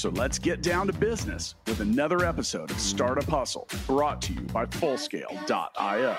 So let's get down to business with another episode of Startup Hustle brought to you by Fullscale.io.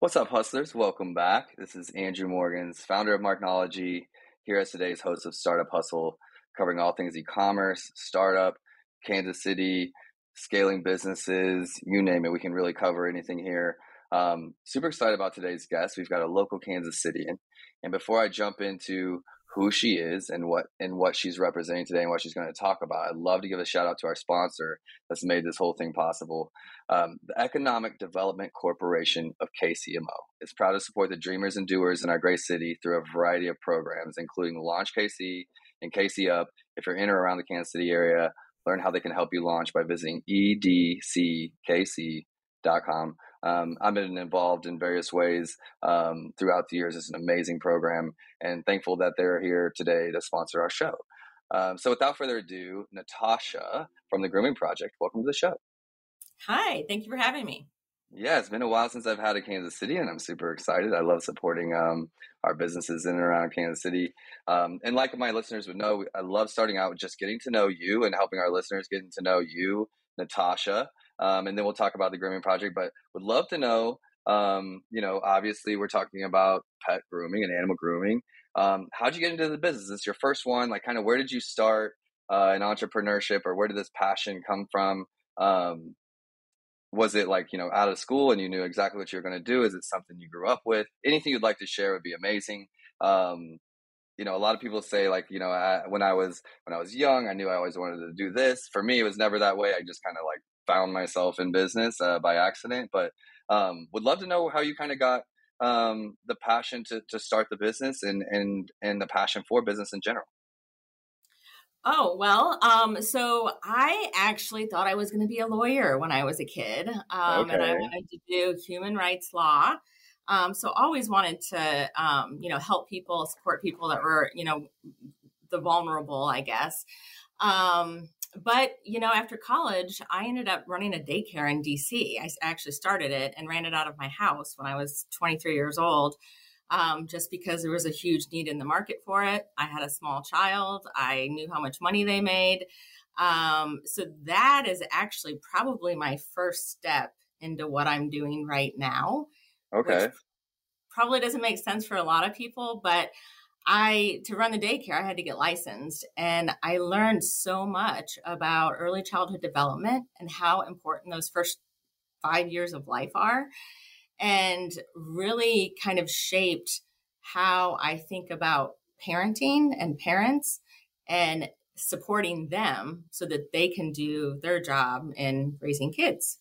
What's up, hustlers? Welcome back. This is Andrew Morgans, founder of Marknology, here as today's host of Startup Hustle, covering all things e commerce, startup, Kansas City, scaling businesses, you name it. We can really cover anything here. Um, super excited about today's guest. We've got a local Kansas Cityan. And before I jump into who she is and what and what she's representing today and what she's going to talk about, I'd love to give a shout out to our sponsor that's made this whole thing possible. Um, the Economic Development Corporation of KCMO is proud to support the dreamers and doers in our great city through a variety of programs, including Launch KC and KC Up. If you're in or around the Kansas City area, learn how they can help you launch by visiting edckc.com. Um, I've been involved in various ways um, throughout the years. It's an amazing program, and thankful that they're here today to sponsor our show. Um, so, without further ado, Natasha from the Grooming Project, welcome to the show. Hi, thank you for having me. Yeah, it's been a while since I've had a Kansas City, and I'm super excited. I love supporting um, our businesses in and around Kansas City. Um, and like my listeners would know, I love starting out with just getting to know you and helping our listeners getting to know you, Natasha. Um, and then we'll talk about the grooming project. But would love to know, um, you know, obviously we're talking about pet grooming and animal grooming. Um, how'd you get into the business? Is your first one? Like, kind of where did you start uh, in entrepreneurship, or where did this passion come from? Um, was it like you know out of school and you knew exactly what you were going to do? Is it something you grew up with? Anything you'd like to share would be amazing. Um, you know a lot of people say like you know I, when i was when i was young i knew i always wanted to do this. For me it was never that way. I just kind of like found myself in business uh, by accident. But um, would love to know how you kind of got um, the passion to, to start the business and and and the passion for business in general Oh, well, um, so I actually thought I was going to be a lawyer when I was a kid. Um, okay. And I wanted to do human rights law. Um, so always wanted to, um, you know, help people, support people that were, you know, the vulnerable, I guess. Um, but, you know, after college, I ended up running a daycare in DC. I actually started it and ran it out of my house when I was 23 years old um, just because there was a huge need in the market for it. I had a small child, I knew how much money they made. Um, so that is actually probably my first step into what I'm doing right now. Okay. Probably doesn't make sense for a lot of people, but I to run the daycare, I had to get licensed and I learned so much about early childhood development and how important those first 5 years of life are and really kind of shaped how I think about parenting and parents and supporting them so that they can do their job in raising kids.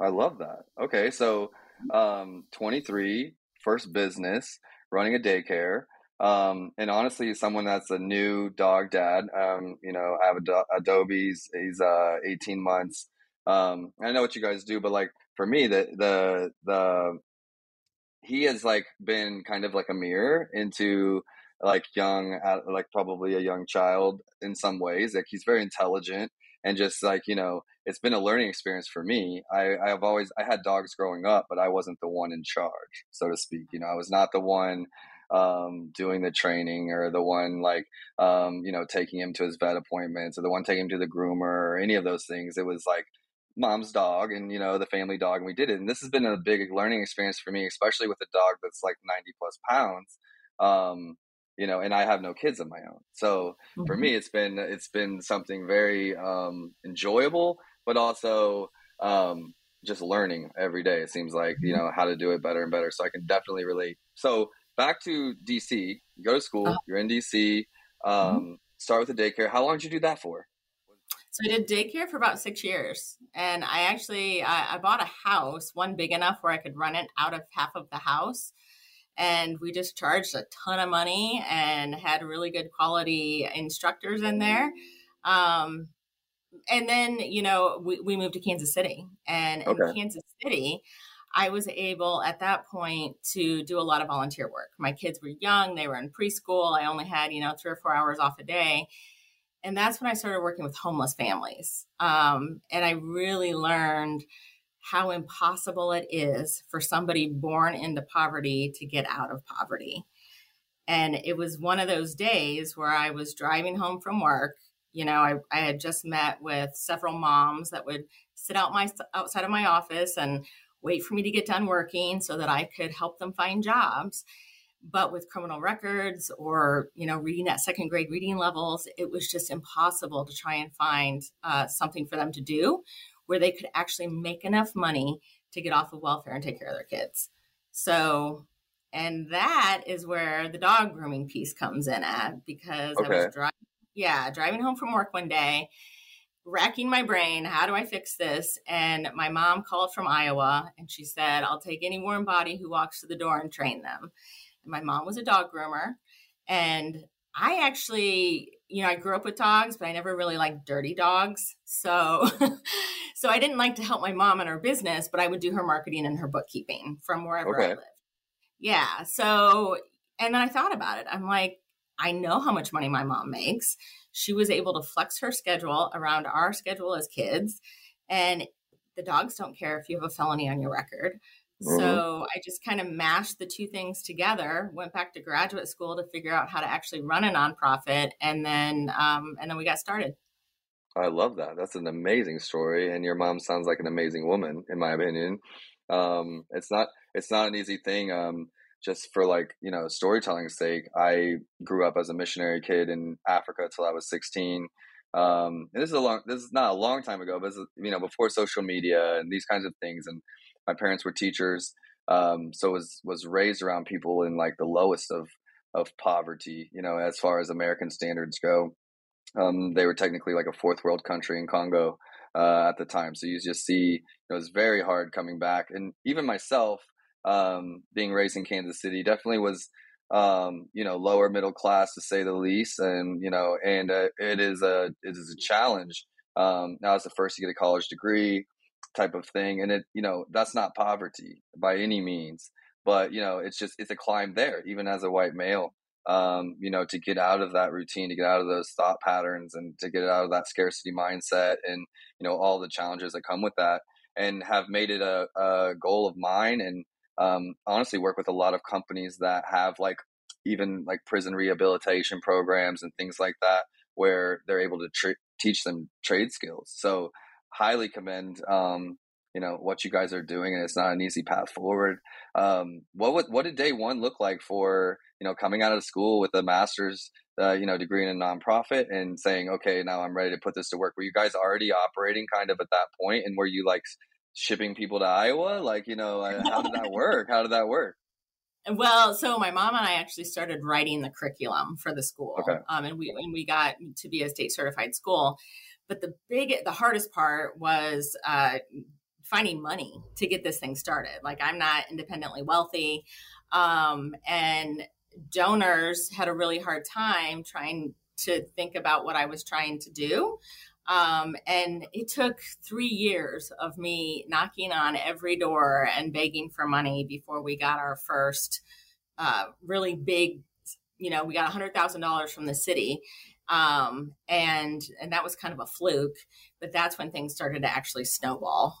I love that. Okay, so um, 23, first business, running a daycare. Um, and honestly, someone that's a new dog dad, um, you know, I have Adobe's, he's uh, 18 months. Um, I know what you guys do, but like for me, the the the he has like been kind of like a mirror into like young, like probably a young child in some ways. Like he's very intelligent and just like you know, it's been a learning experience for me. I I've always I had dogs growing up, but I wasn't the one in charge, so to speak. You know, I was not the one um, doing the training or the one like um, you know taking him to his vet appointments or the one taking him to the groomer or any of those things. It was like mom's dog and you know the family dog and we did it and this has been a big learning experience for me especially with a dog that's like 90 plus pounds um you know and i have no kids of my own so mm-hmm. for me it's been it's been something very um enjoyable but also um just learning every day it seems like you mm-hmm. know how to do it better and better so i can definitely relate so back to dc you go to school uh-huh. you're in dc mm-hmm. um start with a daycare how long did you do that for so I did daycare for about six years, and I actually I, I, bought a house, one big enough where I could run it out of half of the house, and we just charged a ton of money and had really good quality instructors in there. Um, and then, you know, we, we moved to Kansas City. And okay. in Kansas City, I was able at that point to do a lot of volunteer work. My kids were young, they were in preschool. I only had, you know, three or four hours off a day. And that's when I started working with homeless families. Um, and I really learned how impossible it is for somebody born into poverty to get out of poverty. And it was one of those days where I was driving home from work. You know, I, I had just met with several moms that would sit out my outside of my office and wait for me to get done working so that I could help them find jobs. But with criminal records or, you know, reading at second grade reading levels, it was just impossible to try and find uh, something for them to do where they could actually make enough money to get off of welfare and take care of their kids. So, and that is where the dog grooming piece comes in at because okay. I was driving, yeah, driving home from work one day racking my brain. How do I fix this? And my mom called from Iowa and she said, I'll take any warm body who walks to the door and train them. My mom was a dog groomer. And I actually, you know, I grew up with dogs, but I never really liked dirty dogs. So, so I didn't like to help my mom in her business, but I would do her marketing and her bookkeeping from wherever okay. I lived. Yeah. So, and then I thought about it. I'm like, I know how much money my mom makes she was able to flex her schedule around our schedule as kids. And the dogs don't care if you have a felony on your record. Mm-hmm. So I just kind of mashed the two things together. Went back to graduate school to figure out how to actually run a nonprofit, and then um, and then we got started. I love that. That's an amazing story, and your mom sounds like an amazing woman, in my opinion. Um, it's not it's not an easy thing. Um, just for like you know storytelling's sake i grew up as a missionary kid in africa till i was 16 um, and this is a long this is not a long time ago but is, you know before social media and these kinds of things and my parents were teachers um, so was was raised around people in like the lowest of of poverty you know as far as american standards go um, they were technically like a fourth world country in congo uh, at the time so you just see it was very hard coming back and even myself um, being raised in Kansas City definitely was um, you know lower middle class to say the least, and you know, and uh, it is a it is a challenge. Um, now it's the first to get a college degree type of thing, and it you know that's not poverty by any means, but you know it's just it's a climb there, even as a white male. Um, you know, to get out of that routine, to get out of those thought patterns, and to get out of that scarcity mindset, and you know all the challenges that come with that, and have made it a, a goal of mine and um, honestly work with a lot of companies that have like even like prison rehabilitation programs and things like that where they're able to tr- teach them trade skills so highly commend um, you know what you guys are doing and it's not an easy path forward um, what would, what did day one look like for you know coming out of school with a master's uh, you know degree in a nonprofit and saying okay now i'm ready to put this to work were you guys already operating kind of at that point and were you like shipping people to Iowa? Like, you know, how did that work? How did that work? Well, so my mom and I actually started writing the curriculum for the school, okay. um, and we and we got to be a state certified school. But the big, the hardest part was uh, finding money to get this thing started. Like, I'm not independently wealthy, um, and donors had a really hard time trying to think about what I was trying to do. Um, and it took three years of me knocking on every door and begging for money before we got our first uh, really big, you know, we got $100,000 from the city. Um, and, and that was kind of a fluke, but that's when things started to actually snowball.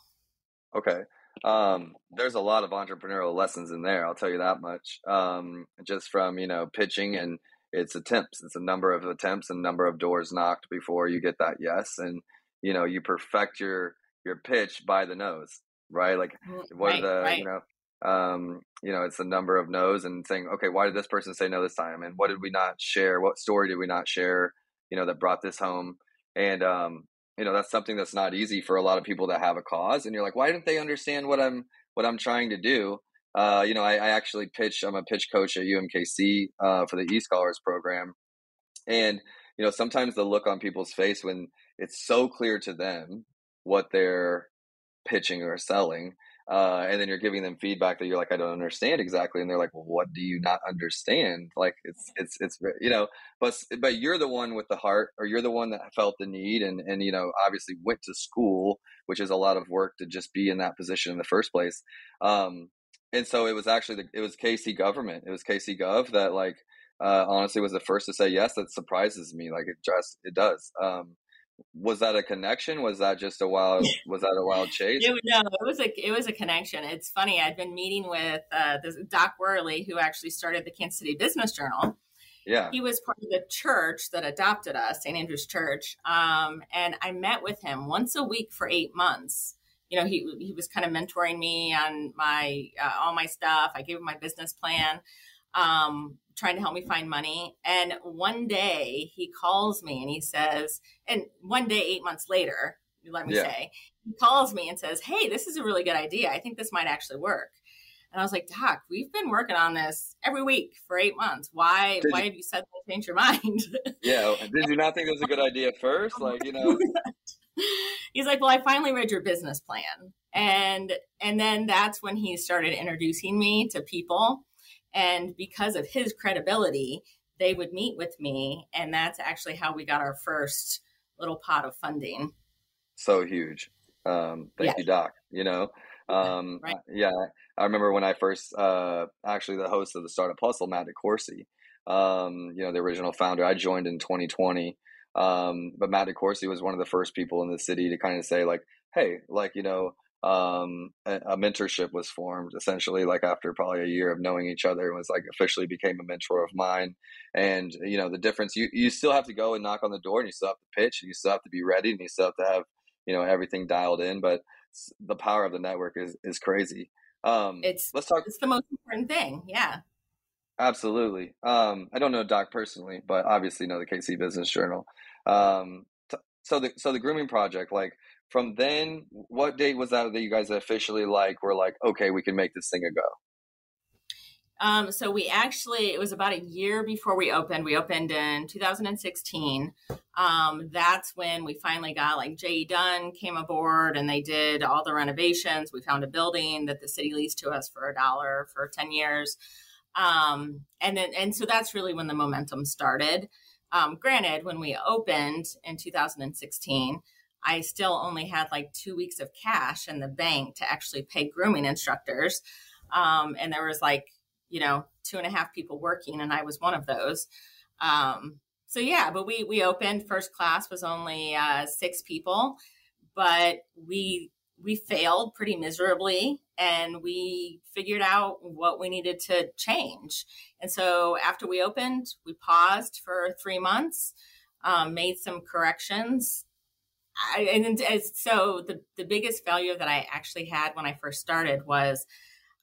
Okay. Um, there's a lot of entrepreneurial lessons in there. I'll tell you that much. Um, just from, you know, pitching and, it's attempts it's a number of attempts and number of doors knocked before you get that yes and you know you perfect your your pitch by the nose right like mm, what right, are the right. you know um you know it's the number of no's and saying okay why did this person say no this time and what did we not share what story did we not share you know that brought this home and um you know that's something that's not easy for a lot of people that have a cause and you're like why didn't they understand what i'm what i'm trying to do uh, you know, I, I, actually pitch. I'm a pitch coach at UMKC uh, for the eScholars program, and you know, sometimes the look on people's face when it's so clear to them what they're pitching or selling, uh, and then you're giving them feedback that you're like, I don't understand exactly, and they're like, well, what do you not understand? Like it's it's it's you know, but but you're the one with the heart, or you're the one that felt the need, and and you know, obviously went to school, which is a lot of work to just be in that position in the first place. Um, and so it was actually the, it was KC government, it was KC Gov that like uh, honestly was the first to say yes. That surprises me, like it just it does. Um, was that a connection? Was that just a wild? Was that a wild chase? It, no, it was a it was a connection. It's funny. I'd been meeting with uh, this Doc Worley, who actually started the Kansas City Business Journal. Yeah, he was part of the church that adopted us, St. Andrew's Church. Um, and I met with him once a week for eight months. You know, he he was kind of mentoring me on my uh, all my stuff. I gave him my business plan. Um, trying to help me find money. And one day he calls me and he says, and one day, eight months later, let me yeah. say, he calls me and says, Hey, this is a really good idea. I think this might actually work. And I was like, Doc, we've been working on this every week for eight months. Why did why you, have you suddenly changed your mind? yeah. Did you not think it was a good idea first? Like, you know. He's like, Well, I finally read your business plan. And and then that's when he started introducing me to people and because of his credibility, they would meet with me. And that's actually how we got our first little pot of funding. So huge. Um, thank yeah. you, Doc. You know, um, right. yeah, I remember when I first, uh, actually the host of the Startup Hustle, Matt DeCoursey, um, you know, the original founder, I joined in 2020. Um, but Matt DeCoursey was one of the first people in the city to kind of say like, Hey, like, you know, um, a, a, mentorship was formed essentially like after probably a year of knowing each other was like officially became a mentor of mine. And you know the difference you you still have to go and knock on the door and you still have to pitch and you still have to be ready and you still have to have you know everything dialed in but the power of the network is is crazy. Um it's let's talk it's the most important thing yeah. Absolutely. Um i don't know doc personally but obviously know the kc business journal. Um t- so the so the grooming project like from then, what date was that that you guys officially like were like, okay, we can make this thing a go? Um, so we actually, it was about a year before we opened. We opened in 2016. Um, that's when we finally got like J.E. Dunn came aboard and they did all the renovations. We found a building that the city leased to us for a dollar for 10 years. Um, and then, and so that's really when the momentum started. Um, granted, when we opened in 2016, I still only had like two weeks of cash in the bank to actually pay grooming instructors. Um, and there was like, you know, two and a half people working, and I was one of those. Um, so yeah, but we we opened first class was only uh, six people, but we we failed pretty miserably, and we figured out what we needed to change. And so after we opened, we paused for three months, um, made some corrections, I, and so the the biggest failure that I actually had when I first started was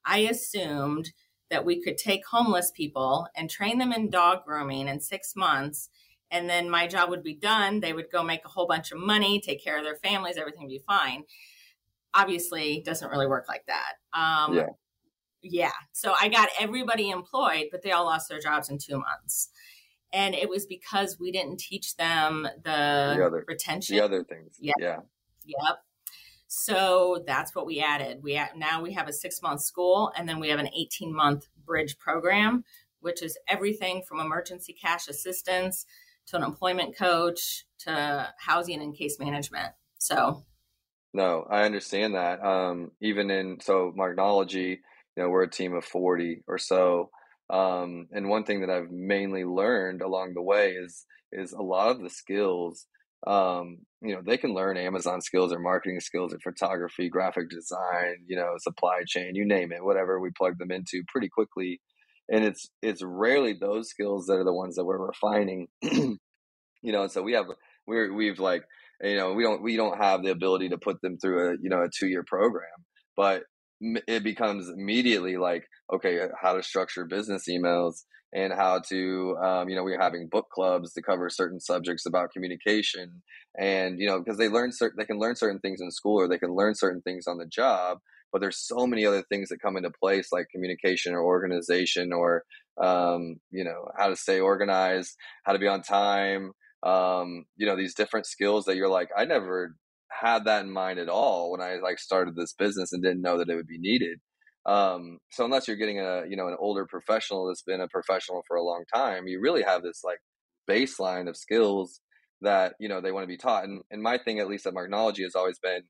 I assumed that we could take homeless people and train them in dog grooming in six months and then my job would be done. They would go make a whole bunch of money take care of their families everything would be fine. Obviously doesn't really work like that. Um, yeah. yeah. So i got everybody employed but they all lost their jobs in two months and it was because we didn't teach them the, the other, retention. the other things. Yep. yeah. Yep. So that's what we added. We now we have a six month school and then we have an 18 month bridge program which is everything from emergency cash assistance to an employment coach to housing and case management. So no i understand that. Um, even in so marknology you know we're a team of 40 or so um, and one thing that I've mainly learned along the way is is a lot of the skills. Um, you know, they can learn Amazon skills or marketing skills or photography, graphic design, you know, supply chain, you name it, whatever we plug them into pretty quickly. And it's it's rarely those skills that are the ones that we're refining. you know, so we have we're we've like you know we don't we don't have the ability to put them through a you know a two year program, but it becomes immediately like okay uh, how to structure business emails and how to um, you know we're having book clubs to cover certain subjects about communication. And you know because they learn certain they can learn certain things in school or they can learn certain things on the job but there's so many other things that come into place like communication or organization or um, you know how to stay organized how to be on time um, you know these different skills that you're like i never had that in mind at all when I like started this business and didn't know that it would be needed. Um, so unless you're getting a you know an older professional that's been a professional for a long time, you really have this like baseline of skills that you know they want to be taught. And, and my thing, at least at Marknology, has always been,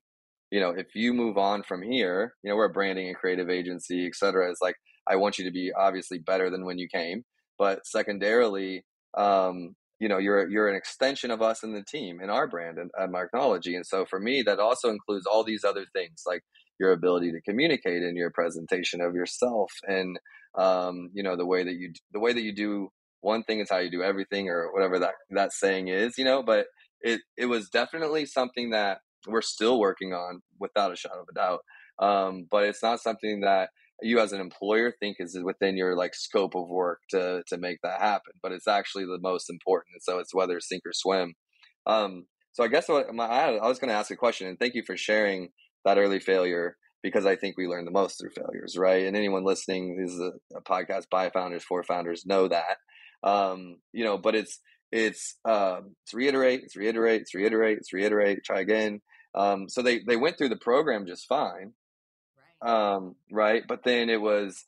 you know, if you move on from here, you know, we're a branding and creative agency, et cetera. It's like I want you to be obviously better than when you came, but secondarily, um, you know, you're you're an extension of us and the team and our brand and uh, Marknology. And so for me, that also includes all these other things like your ability to communicate and your presentation of yourself and um, you know the way that you the way that you do one thing is how you do everything or whatever that that saying is you know but it it was definitely something that we're still working on without a shadow of a doubt um, but it's not something that you as an employer think is within your like scope of work to to make that happen but it's actually the most important so it's whether sink or swim um, so i guess what my, i was going to ask a question and thank you for sharing that early failure because I think we learn the most through failures, right? And anyone listening, this is a, a podcast by founders for founders, know that. Um, you know, but it's it's um, it's reiterate, it's reiterate, it's reiterate, it's reiterate, try again. Um, so they they went through the program just fine? Um, right, but then it was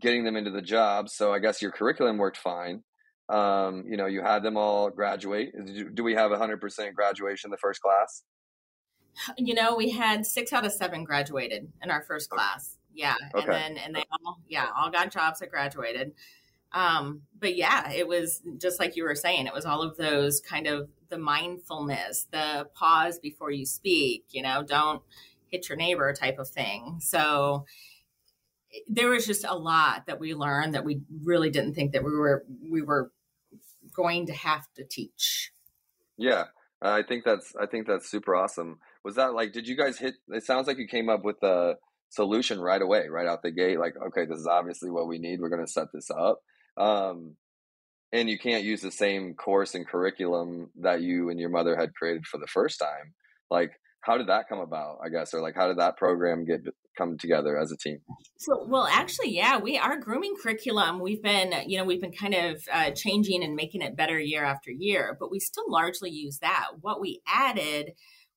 getting them into the job. So I guess your curriculum worked fine. Um, you know, you had them all graduate. Do we have a hundred percent graduation the first class? You know, we had six out of seven graduated in our first class. Yeah. Okay. And then, and they all, yeah, all got jobs that graduated. Um, but yeah, it was just like you were saying, it was all of those kind of the mindfulness, the pause before you speak, you know, don't hit your neighbor type of thing. So there was just a lot that we learned that we really didn't think that we were, we were going to have to teach. Yeah. I think that's I think that's super awesome. Was that like did you guys hit it sounds like you came up with a solution right away, right out the gate like okay, this is obviously what we need. We're going to set this up. Um and you can't use the same course and curriculum that you and your mother had created for the first time. Like how did that come about i guess or like how did that program get come together as a team? So well actually yeah we our grooming curriculum we've been you know we've been kind of uh, changing and making it better year after year but we still largely use that. What we added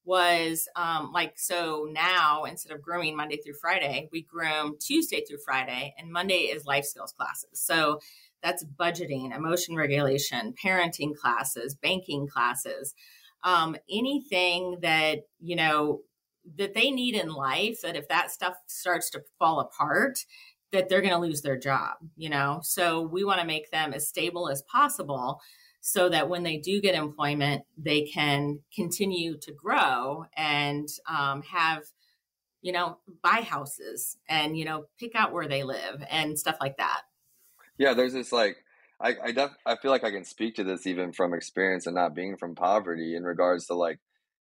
was um, like so now instead of grooming monday through friday we groom tuesday through friday and monday is life skills classes. So that's budgeting emotion regulation parenting classes banking classes um, anything that you know that they need in life that if that stuff starts to fall apart that they're going to lose their job you know? So we want to make them as stable as possible so that when they do get employment they can continue to grow and um, have you know buy houses and you know pick out where they live and stuff like that. Yeah there's this like I I, def, I feel like I can speak to this even from experience and not being from poverty in regards to like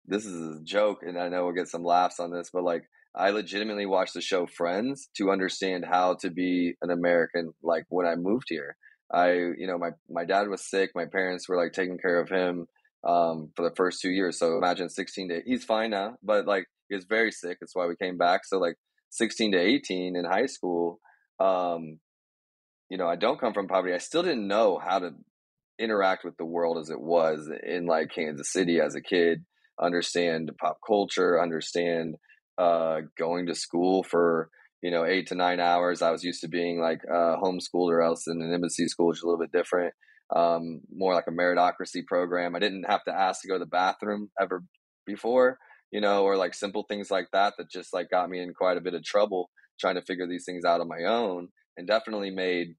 this is a joke and I know we'll get some laughs on this, but like I legitimately watched the show Friends to understand how to be an American like when I moved here. I you know my my dad was sick, my parents were like taking care of him um, for the first two years. So imagine 16 to he's fine now, but like he was very sick. That's why we came back. So like 16 to 18 in high school, um, you know, I don't come from poverty. I still didn't know how to interact with the world as it was in like Kansas City as a kid, understand pop culture, understand uh, going to school for, you know, eight to nine hours. I was used to being like uh, homeschooled or else in an embassy school, which is a little bit different, um, more like a meritocracy program. I didn't have to ask to go to the bathroom ever before, you know, or like simple things like that that just like got me in quite a bit of trouble trying to figure these things out on my own and definitely made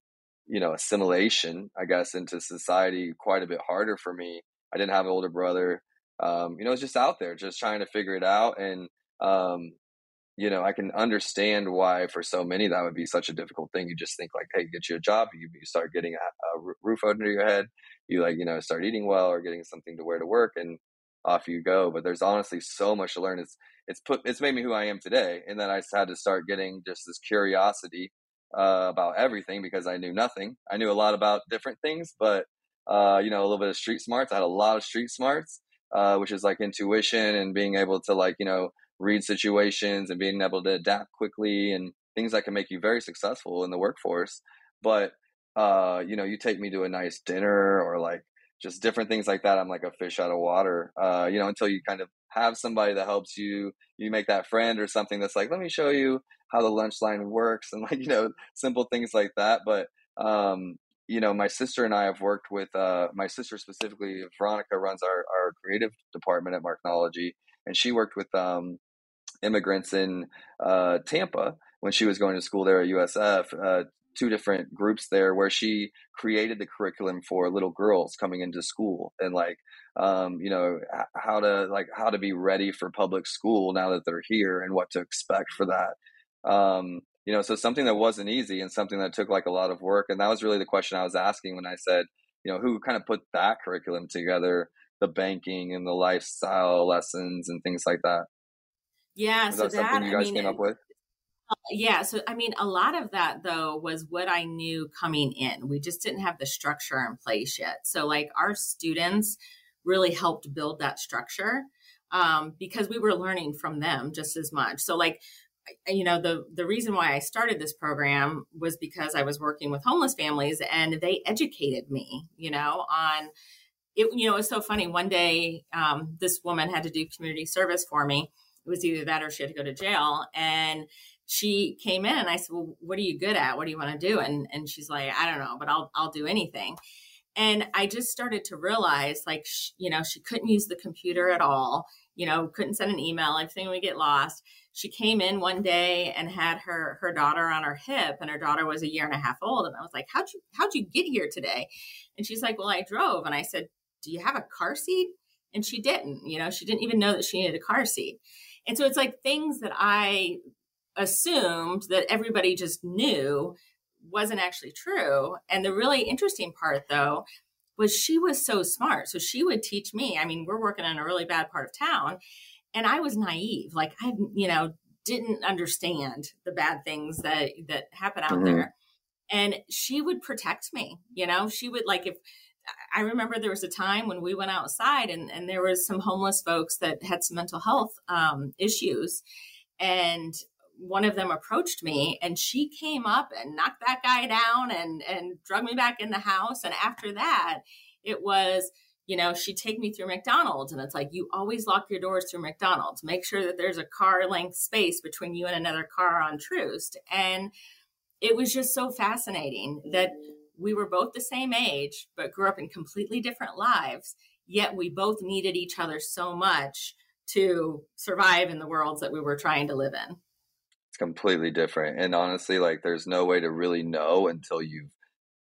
you know assimilation i guess into society quite a bit harder for me. I didn't have an older brother um, you know it's just out there just trying to figure it out and um, you know i can understand why for so many that would be such a difficult thing. You just think like hey get you a job you, you start getting a, a roof under your head you like you know start eating well or getting something to wear to work and off you go. But there's honestly so much to learn. It's it's put it's made me who i am today and then i had to start getting just this curiosity uh, about everything because I knew nothing. I knew a lot about different things, but uh, you know, a little bit of street smarts. I had a lot of street smarts, uh, which is like intuition and being able to like you know read situations and being able to adapt quickly and things that can make you very successful in the workforce. But uh, you know, you take me to a nice dinner or like just different things like that. I'm like a fish out of water. Uh, you know, until you kind of have somebody that helps you you make that friend or something that's like let me show you how the lunch line works and like you know simple things like that but um you know my sister and i have worked with uh my sister specifically veronica runs our our creative department at marknology and she worked with um immigrants in uh tampa when she was going to school there at usf uh two different groups there where she created the curriculum for little girls coming into school and like um, you know how to like how to be ready for public school now that they're here and what to expect for that um, you know so something that wasn't easy and something that took like a lot of work and that was really the question i was asking when i said you know who kind of put that curriculum together the banking and the lifestyle lessons and things like that yeah was so that, something that you guys i mean came up with yeah. So, I mean, a lot of that though was what I knew coming in. We just didn't have the structure in place yet. So, like, our students really helped build that structure um, because we were learning from them just as much. So, like, you know the the reason why I started this program was because I was working with homeless families and they educated me, you know, on it. You know, it's so funny. One day, um, this woman had to do community service for me. It was either that or she had to go to jail, and she came in and I said, "Well, what are you good at? What do you want to do?" And and she's like, "I don't know, but I'll I'll do anything." And I just started to realize, like, you know, she couldn't use the computer at all. You know, couldn't send an email. Everything would get lost. She came in one day and had her her daughter on her hip, and her daughter was a year and a half old. And I was like, "How'd you how'd you get here today?" And she's like, "Well, I drove." And I said, "Do you have a car seat?" And she didn't. You know, she didn't even know that she needed a car seat. And so it's like things that I assumed that everybody just knew wasn't actually true. And the really interesting part, though, was she was so smart. So she would teach me. I mean, we're working in a really bad part of town, and I was naive. Like I, you know, didn't understand the bad things that that happen out mm-hmm. there. And she would protect me. You know, she would like if I remember there was a time when we went outside and, and there was some homeless folks that had some mental health um, issues. And one of them approached me and she came up and knocked that guy down and and drug me back in the house and after that it was you know she'd take me through mcdonald's and it's like you always lock your doors through mcdonald's make sure that there's a car length space between you and another car on Troost and it was just so fascinating that we were both the same age but grew up in completely different lives yet we both needed each other so much to survive in the worlds that we were trying to live in It's completely different. And honestly, like there's no way to really know until you've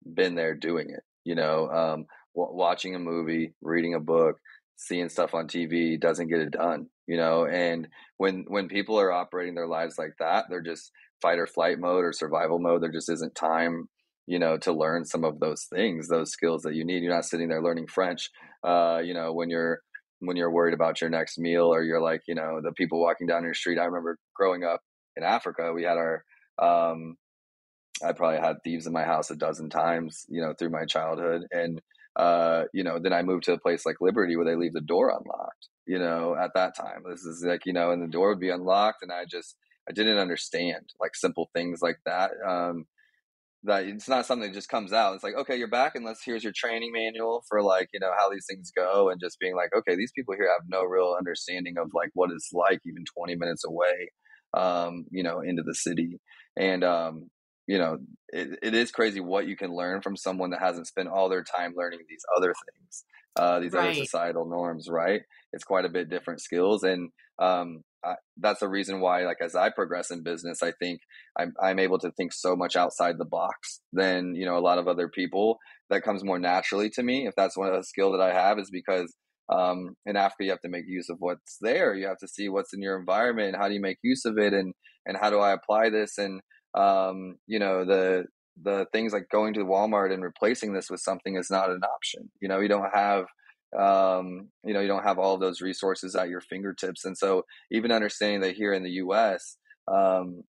been there doing it. You know, um, w- watching a movie, reading a book, seeing stuff on TV doesn't get it done. You know, and when when people are operating their lives like that, they're just fight or flight mode or survival mode. There just isn't time you know to learn some of those things those skills that you need you're not sitting there learning french uh, you know when you're when you're worried about your next meal or you're like you know the people walking down your street i remember growing up in Africa, we had our um, I probably had thieves in my house a dozen times, you know, through my childhood. And, uh, you know, then I moved to a place like Liberty where they leave the door unlocked, you know, at that time. This is like, you know, and the door would be unlocked. And I just, I didn't understand like simple things like that. Um, that it's not something that just comes out. It's like, okay, you're back and let's, here's your training manual for like, you know, how these things go. And just being like, okay, these people here have no real understanding of like what it's like even 20 minutes away um, you know, into the city. And, um, you know, it, it is crazy what you can learn from someone that hasn't spent all their time learning these other things, uh, these right. other societal norms, right? It's quite a bit different skills. And, um, I, that's the reason why, like, as I progress in business, I think I'm, I'm able to think so much outside the box than, you know, a lot of other people. That comes more naturally to me. If that's one of the skill that I have is because um, in Africa, you have to make use of what's there. You have to see what's in your environment. How do you make use of it, and and how do I apply this? And um, you know the the things like going to Walmart and replacing this with something is not an option. You know, you don't have um, you know you don't have all of those resources at your fingertips, and so even understanding that here in the U.S. Um,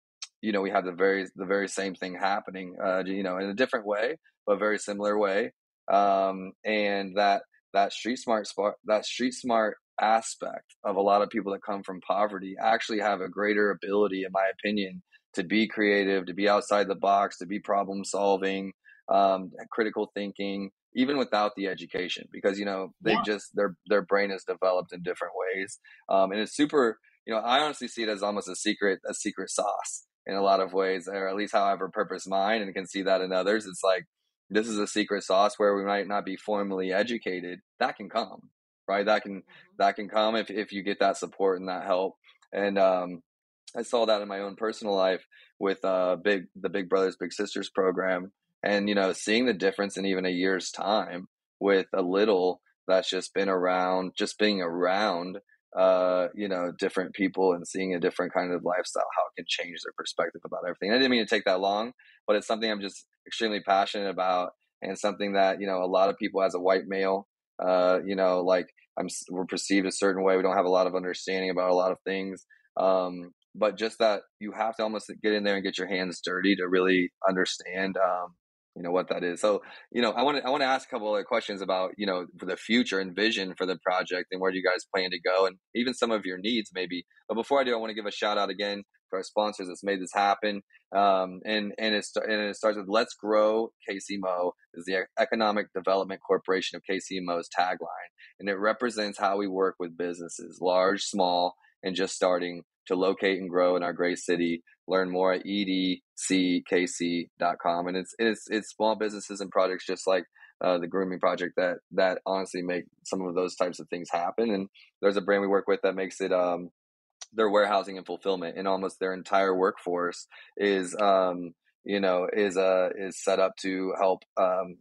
you know we have the very the very same thing happening uh, you know in a different way but very similar way um, and that that street smart that street smart aspect of a lot of people that come from poverty actually have a greater ability in my opinion to be creative to be outside the box to be problem solving um, critical thinking even without the education because you know they yeah. just their their brain is developed in different ways. Um, and it's super you know i honestly see it as almost a secret a secret sauce in a lot of ways or at least however purpose mine and can see that in others. It's like this is a secret sauce where we might not be formally educated. That can come right? That can mm-hmm. that can come if, if you get that support and that help. And um, i saw that in my own personal life with uh big the big brothers big sisters program and you know seeing the difference in even a year's time with a little that's just been around just being around uh, you know, different people and seeing a different kind of lifestyle, how it can change their perspective about everything. I didn't mean to take that long, but it's something I'm just extremely passionate about and something that, you know, a lot of people as a white male, uh, you know, like I'm, we're perceived a certain way. We don't have a lot of understanding about a lot of things. Um, but just that you have to almost get in there and get your hands dirty to really understand, um, you know what that is. So, you know, I want to I want to ask a couple other questions about you know for the future and vision for the project and where do you guys plan to go and even some of your needs maybe. But before I do, I want to give a shout out again to our sponsors that's made this happen. Um, and and it and it starts with Let's Grow KCMO is the Economic Development Corporation of KCMO's tagline, and it represents how we work with businesses, large, small, and just starting to locate and grow in our great city. Learn more at edckc.com. And it's, it's, it's small businesses and projects just like uh, the grooming project that, that honestly make some of those types of things happen. And there's a brand we work with that makes it, um, their warehousing and fulfillment and almost their entire workforce is, um, you know, is, uh, is set up to help, um,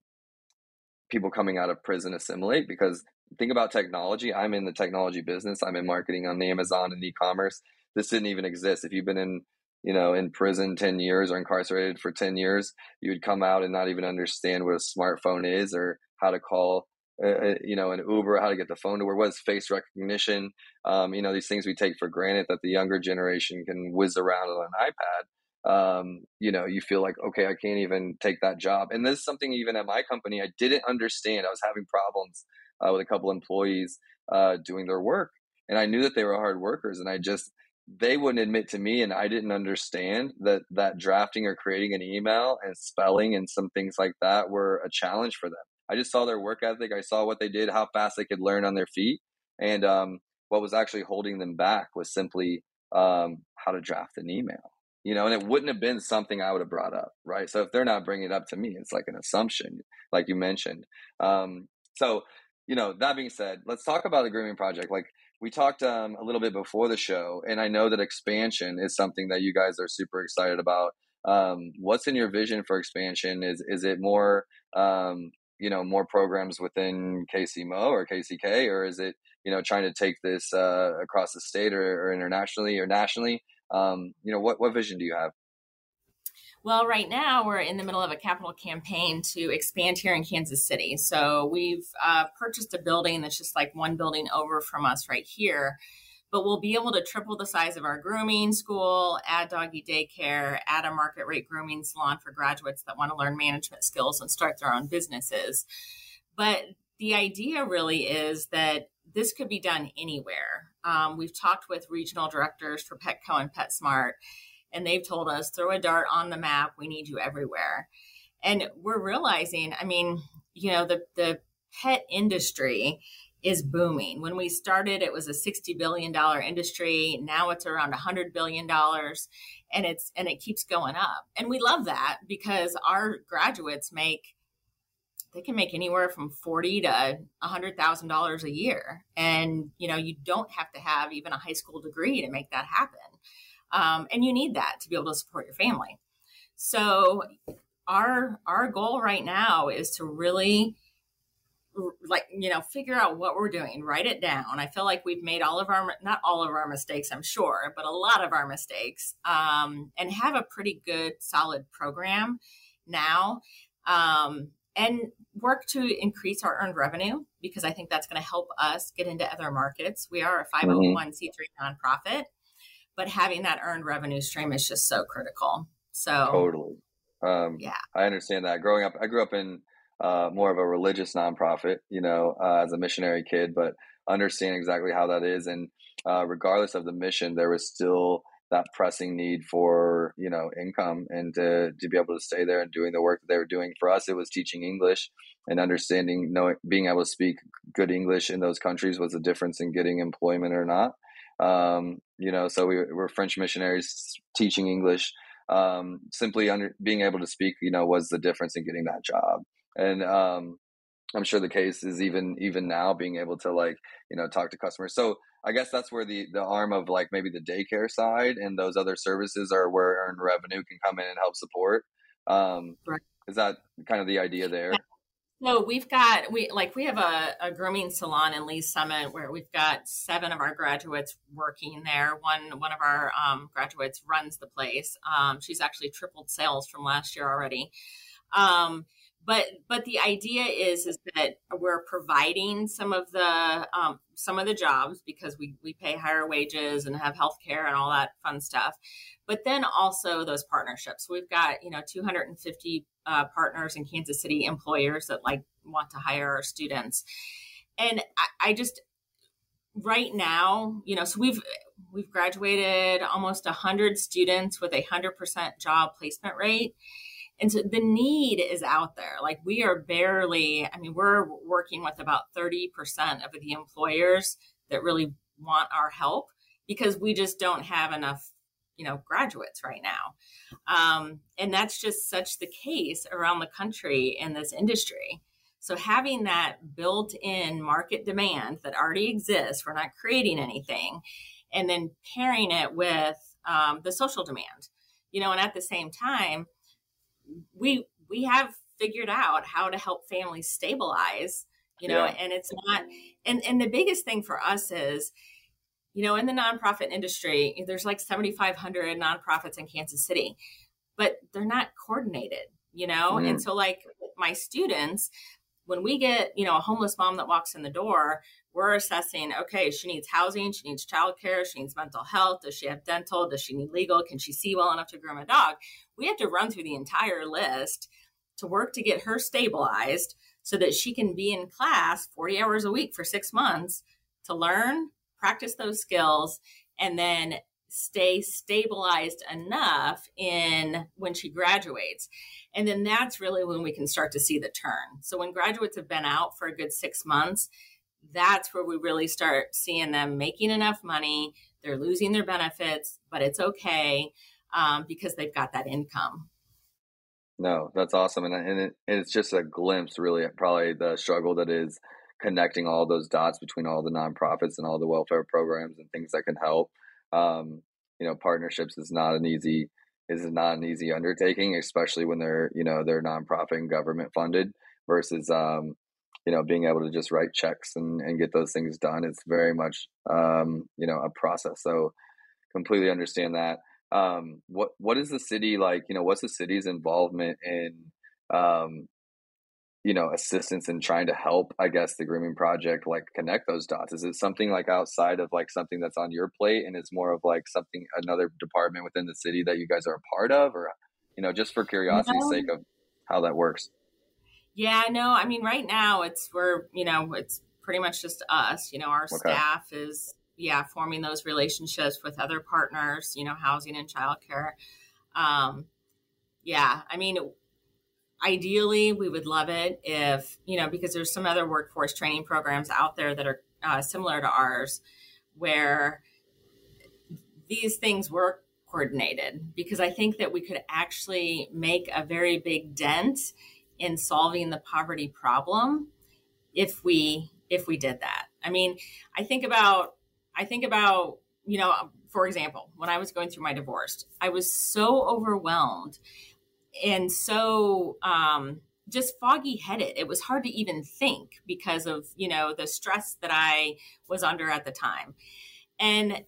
people coming out of prison assimilate because think about technology. I'm in the technology business. I'm in marketing on the Amazon and e-commerce this didn't even exist. If you've been in, you know, in prison 10 years or incarcerated for 10 years, you would come out and not even understand what a smartphone is or how to call, uh, you know, an Uber, how to get the phone to where what is face recognition. Um, you know, these things we take for granted that the younger generation can whiz around on an iPad. Um, you know, you feel like, okay, I can't even take that job. And this is something even at my company, I didn't understand. I was having problems uh, with a couple employees uh, doing their work. And I knew that they were hard workers. And I just, they wouldn't admit to me and i didn't understand that that drafting or creating an email and spelling and some things like that were a challenge for them. I just saw their work ethic i saw what they did how fast they could learn on their feet and um, what was actually holding them back was simply um, how to draft an email you know and it wouldn't have been something i would have brought up right? So if they're not bringing it up to me it's like an assumption like you mentioned. Um, so you know that being said let's talk about the grooming project like we talked um, a little bit before the show, and I know that expansion is something that you guys are super excited about. Um, what's in your vision for expansion? Is is it more um, you know more programs within KCMO or KCK, or is it you know trying to take this uh, across the state or, or internationally or nationally? Um, you know what what vision do you have? Well, right now we're in the middle of a capital campaign to expand here in Kansas City. So we've uh, purchased a building that's just like one building over from us right here. But we'll be able to triple the size of our grooming school, add doggy daycare, add a market rate grooming salon for graduates that want to learn management skills and start their own businesses. But the idea really is that this could be done anywhere. Um, we've talked with regional directors for Petco and PetSmart, and they've told us throw a dart on the map. We need you everywhere. And we're realizing i mean you know the the pet industry is booming. When we started it was a 60 billion dollar industry. Now it's around 100 billion dollars and it's and it keeps going up. And we love that because our graduates make they can make anywhere from forty to a hundred thousand dollars a year, and you know you don't have to have even a high school degree to make that happen. Um, and you need that to be able to support your family. So our our goal right now is to really like you know figure out what we're doing write it down. I feel like we've made all of our not all of our mistakes i'm sure but a lot of our mistakes um, and have a pretty good solid program now. Um, and work to increase our earned revenue because i think that's going to help us get into other markets. We are a 501c3 nonprofit but having that earned revenue stream is just so critical. So totally. Um, yeah, I understand that. Growing up, I grew up in uh, more of a religious nonprofit, you know, uh, as a missionary kid, but understand exactly how that is. And uh, regardless of the mission, there was still that pressing need for you know income and to to be able to stay there and doing the work that they were doing for us it was teaching english and understanding knowing being able to speak good english in those countries was a difference in getting employment or not um, you know so we were french missionaries teaching english um, simply under being able to speak you know was the difference in getting that job and um, i'm sure the case is even even now being able to like you know talk to customers so I guess that's where the the arm of like maybe the daycare side and those other services are where earned revenue can come in and help support. Um, right. Is that kind of the idea there? No, we've got we like we have a, a grooming salon in Lee's Summit where we've got seven of our graduates working there. One one of our um, graduates runs the place. Um, she's actually tripled sales from last year already. Um, but but the idea is is that we're providing some of the um, some of the jobs because we we pay higher wages and have health care and all that fun stuff but then also those partnerships we've got you know 250 uh, partners in kansas city employers that like want to hire our students and I, I just right now you know so we've we've graduated almost a 100 students with a 100% job placement rate and so the need is out there. Like we are barely, I mean, we're working with about 30% of the employers that really want our help because we just don't have enough, you know, graduates right now. Um, and that's just such the case around the country in this industry. So having that built in market demand that already exists, we're not creating anything, and then pairing it with um, the social demand, you know, and at the same time, we we have figured out how to help families stabilize you know yeah. and it's not and and the biggest thing for us is you know in the nonprofit industry there's like 7500 nonprofits in kansas city but they're not coordinated you know mm. and so like my students when we get you know a homeless mom that walks in the door we're assessing okay she needs housing she needs childcare she needs mental health does she have dental does she need legal can she see well enough to groom a dog we have to run through the entire list to work to get her stabilized so that she can be in class 40 hours a week for six months to learn practice those skills and then stay stabilized enough in when she graduates and then that's really when we can start to see the turn so when graduates have been out for a good six months that's where we really start seeing them making enough money. They're losing their benefits, but it's okay um, because they've got that income. No, that's awesome, and and, it, it's just a glimpse, really, probably the struggle that is connecting all those dots between all the nonprofits and all the welfare programs and things that can help. Um, you know, partnerships is not an easy is not an easy undertaking, especially when they're you know they're nonprofit and government funded versus um, you know being able to just write checks and, and get those things done. It's very much um, you know a process. So completely understand that. Um, what what is the city like? You know what's the city's involvement in um, you know assistance in trying to help i guess the grooming project like connect those dots is it something like outside of like something that's on your plate and it's more of like something another department within the city that you guys are a part of or you know just for curiosity's no. sake of how that works yeah, no, I mean, right now it's we're you know it's pretty much just us. You know, our okay. staff is yeah forming those relationships with other partners. You know, housing and childcare. Um, yeah, I mean, ideally we would love it if you know because there's some other workforce training programs out there that are uh, similar to ours where these things were coordinated because I think that we could actually make a very big dent in solving the poverty problem if we if we did that. I mean, I think about I think about, you know, for example, when I was going through my divorce, I was so overwhelmed and so um just foggy headed. It was hard to even think because of, you know, the stress that I was under at the time. And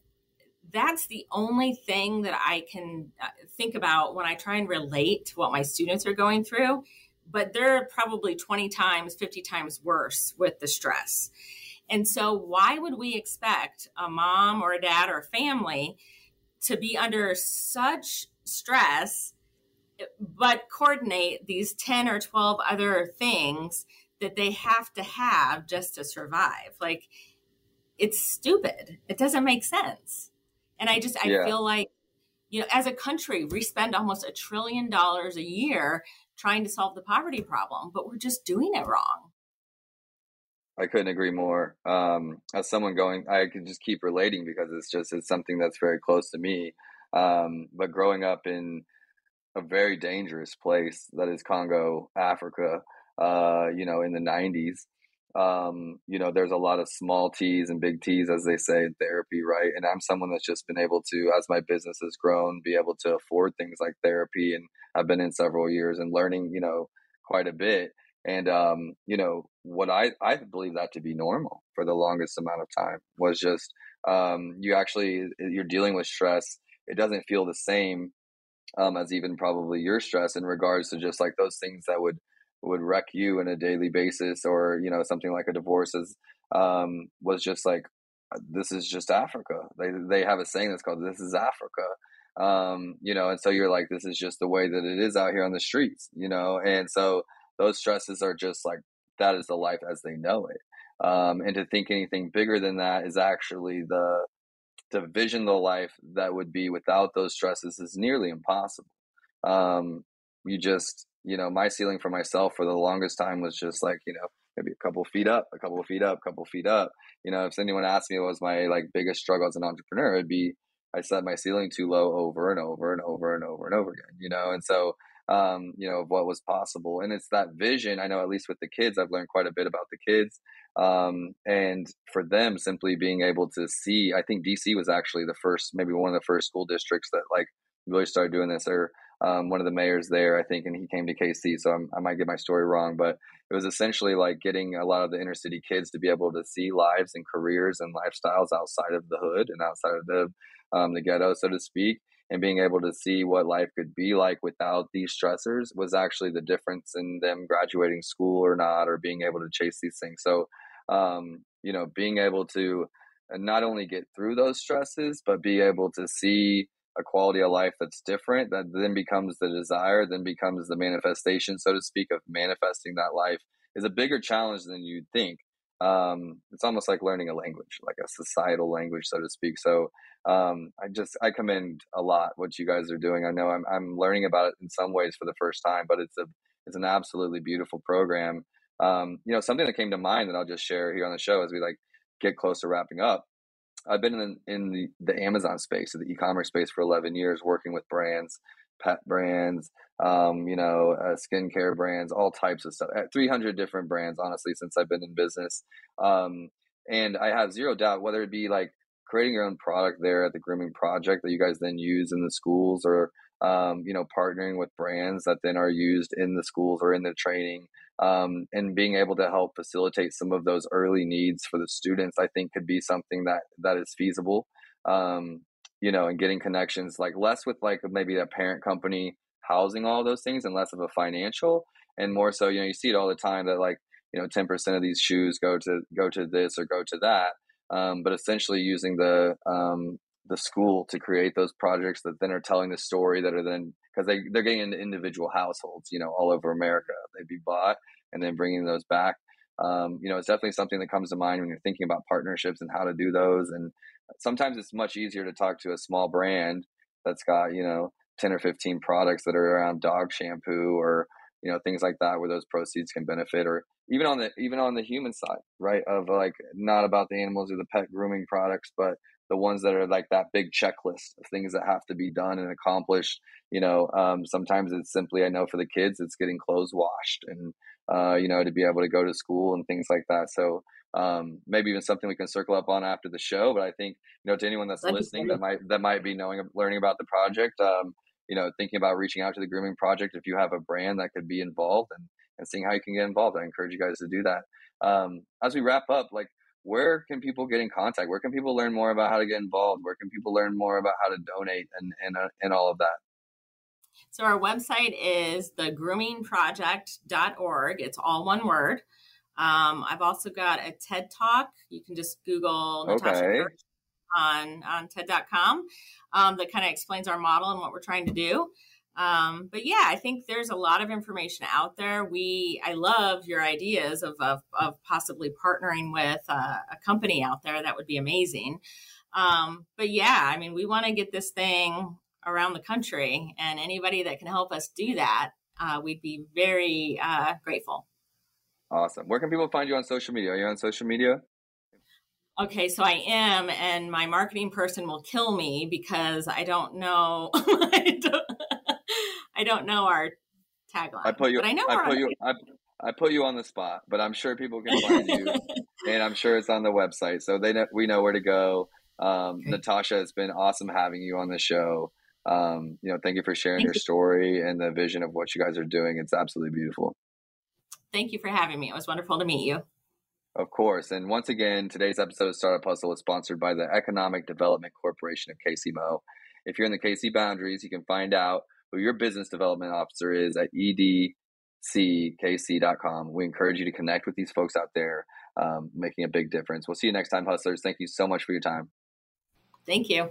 that's the only thing that I can uh, think about when I try and relate to what my students are going through but they're probably 20 times, 50 times worse with the stress. And so, why would we expect a mom or a dad or a family to be under such stress, but coordinate these 10 or 12 other things that they have to have just to survive? Like, it's stupid. It doesn't make sense. And I just, I yeah. feel like you know, as a country, we spend almost a trillion dollars a year trying to solve the poverty problem, but we're just doing it wrong. I couldn't agree more. Um, as someone going, I can just keep relating because it's just it's something that's very close to me. Um, but growing up in a very dangerous place that is Congo, Africa, uh, you know, in the '90s, um, you know, there's a lot of small T's and big T's, as they say in therapy, right? And I'm someone that's just been able to, as my business has grown, be able to afford things like therapy. And I've been in several years and learning, you know, quite a bit. And um, you know, what I I believe that to be normal for the longest amount of time was just um, you actually you're dealing with stress. It doesn't feel the same um, as even probably your stress in regards to just like those things that would would wreck you in a daily basis or you know something like a divorce is um, was just like this is just Africa. They they have a saying that's called "This is Africa," um, you know, and so you're like, this is just the way that it is out here on the streets, you know, and so those stresses are just like that is the life as they know it. Um, and to think anything bigger than that is actually the to vision the life that would be without those stresses is nearly impossible. Um, you just you know, my ceiling for myself for the longest time was just like, you know, maybe a couple feet up, a couple feet up, a couple feet up. You know, if anyone asked me what was my like biggest struggle as an entrepreneur, it'd be I set my ceiling too low over and over and over and over and over again, you know? And so, um, you know, of what was possible. And it's that vision. I know at least with the kids, I've learned quite a bit about the kids. Um, and for them simply being able to see, I think DC was actually the first, maybe one of the first school districts that like really started doing this or um, one of the mayors there, I think, and he came to KC. So I'm, i might get my story wrong, but it was essentially like getting a lot of the inner city kids to be able to see lives and careers and lifestyles outside of the hood and outside of the um, the ghetto, so to speak, and being able to see what life could be like without these stressors was actually the difference in them graduating school or not, or being able to chase these things. So, um, you know, being able to not only get through those stresses, but be able to see a quality of life that's different that then becomes the desire then becomes the manifestation so to speak of manifesting that life is a bigger challenge than you'd think um, it's almost like learning a language like a societal language so to speak. So um, i just i commend a lot what you guys are doing. I know I'm, I'm learning about it in some ways for the first time but it's a it's an absolutely beautiful program. Um, you know something that came to mind that i'll just share here on the show as we like get close to wrapping up. I've been in, in the, the Amazon space, so the e-commerce space for 11 years, working with brands, pet brands, um, you know, uh, skincare brands, all types of stuff. 300 different brands, honestly, since I've been in business. Um, and I have zero doubt whether it be like creating your own product there at the grooming project that you guys then use in the schools or um, you know partnering with brands that then are used in the schools or in the training um, and being able to help facilitate some of those early needs for the students i think could be something that that is feasible um, you know and getting connections like less with like maybe a parent company housing all those things and less of a financial and more so you know you see it all the time that like you know 10% of these shoes go to go to this or go to that um, but essentially using the um, the school to create those projects that then are telling the story that are then because they they're getting into individual households, you know, all over America. They'd be bought and then bringing those back. Um, you know, it's definitely something that comes to mind when you're thinking about partnerships and how to do those. And sometimes it's much easier to talk to a small brand that's got you know 10 or 15 products that are around dog shampoo or you know things like that where those proceeds can benefit or even on the even on the human side right of like not about the animals or the pet grooming products but the ones that are like that big checklist of things that have to be done and accomplished. You know, um, sometimes it's simply, I know for the kids, it's getting clothes washed and, uh, you know, to be able to go to school and things like that. So, um, maybe even something we can circle up on after the show. But I think, you know, to anyone that's listening that might, that might be knowing, learning about the project, um, you know, thinking about reaching out to the grooming project, if you have a brand that could be involved and, and seeing how you can get involved, I encourage you guys to do that. Um, as we wrap up, like, where can people get in contact? Where can people learn more about how to get involved? Where can people learn more about how to donate and and, uh, and all of that? So our website is thegroomingproject.org. It's all one word. Um, I've also got a TED Talk. You can just Google Natasha okay. on on TED.com um, that kind of explains our model and what we're trying to do. Um, but yeah, I think there's a lot of information out there. We, I love your ideas of, of, of possibly partnering with a, a, company out there. That would be amazing. Um, but yeah, I mean, we want to get this thing around the country. And anybody that can help us do that, uh, we'd be very uh, grateful. Awesome. Where can people find you on social media? Are you on social media? Okay, so I am, and my marketing person will kill me because I don't know. I, don't, I don't know our tagline. I put you. I know. I put you. I, I put you on the spot, but I'm sure people can find you, and I'm sure it's on the website, so they know, we know where to go. Um, okay. Natasha, it's been awesome having you on the show. Um, you know, thank you for sharing thank your you. story and the vision of what you guys are doing. It's absolutely beautiful. Thank you for having me. It was wonderful to meet you. Of course. And once again, today's episode of Startup Hustle is sponsored by the Economic Development Corporation of KC Mo. If you're in the KC boundaries, you can find out who your business development officer is at edckc.com. We encourage you to connect with these folks out there, um, making a big difference. We'll see you next time, hustlers. Thank you so much for your time. Thank you.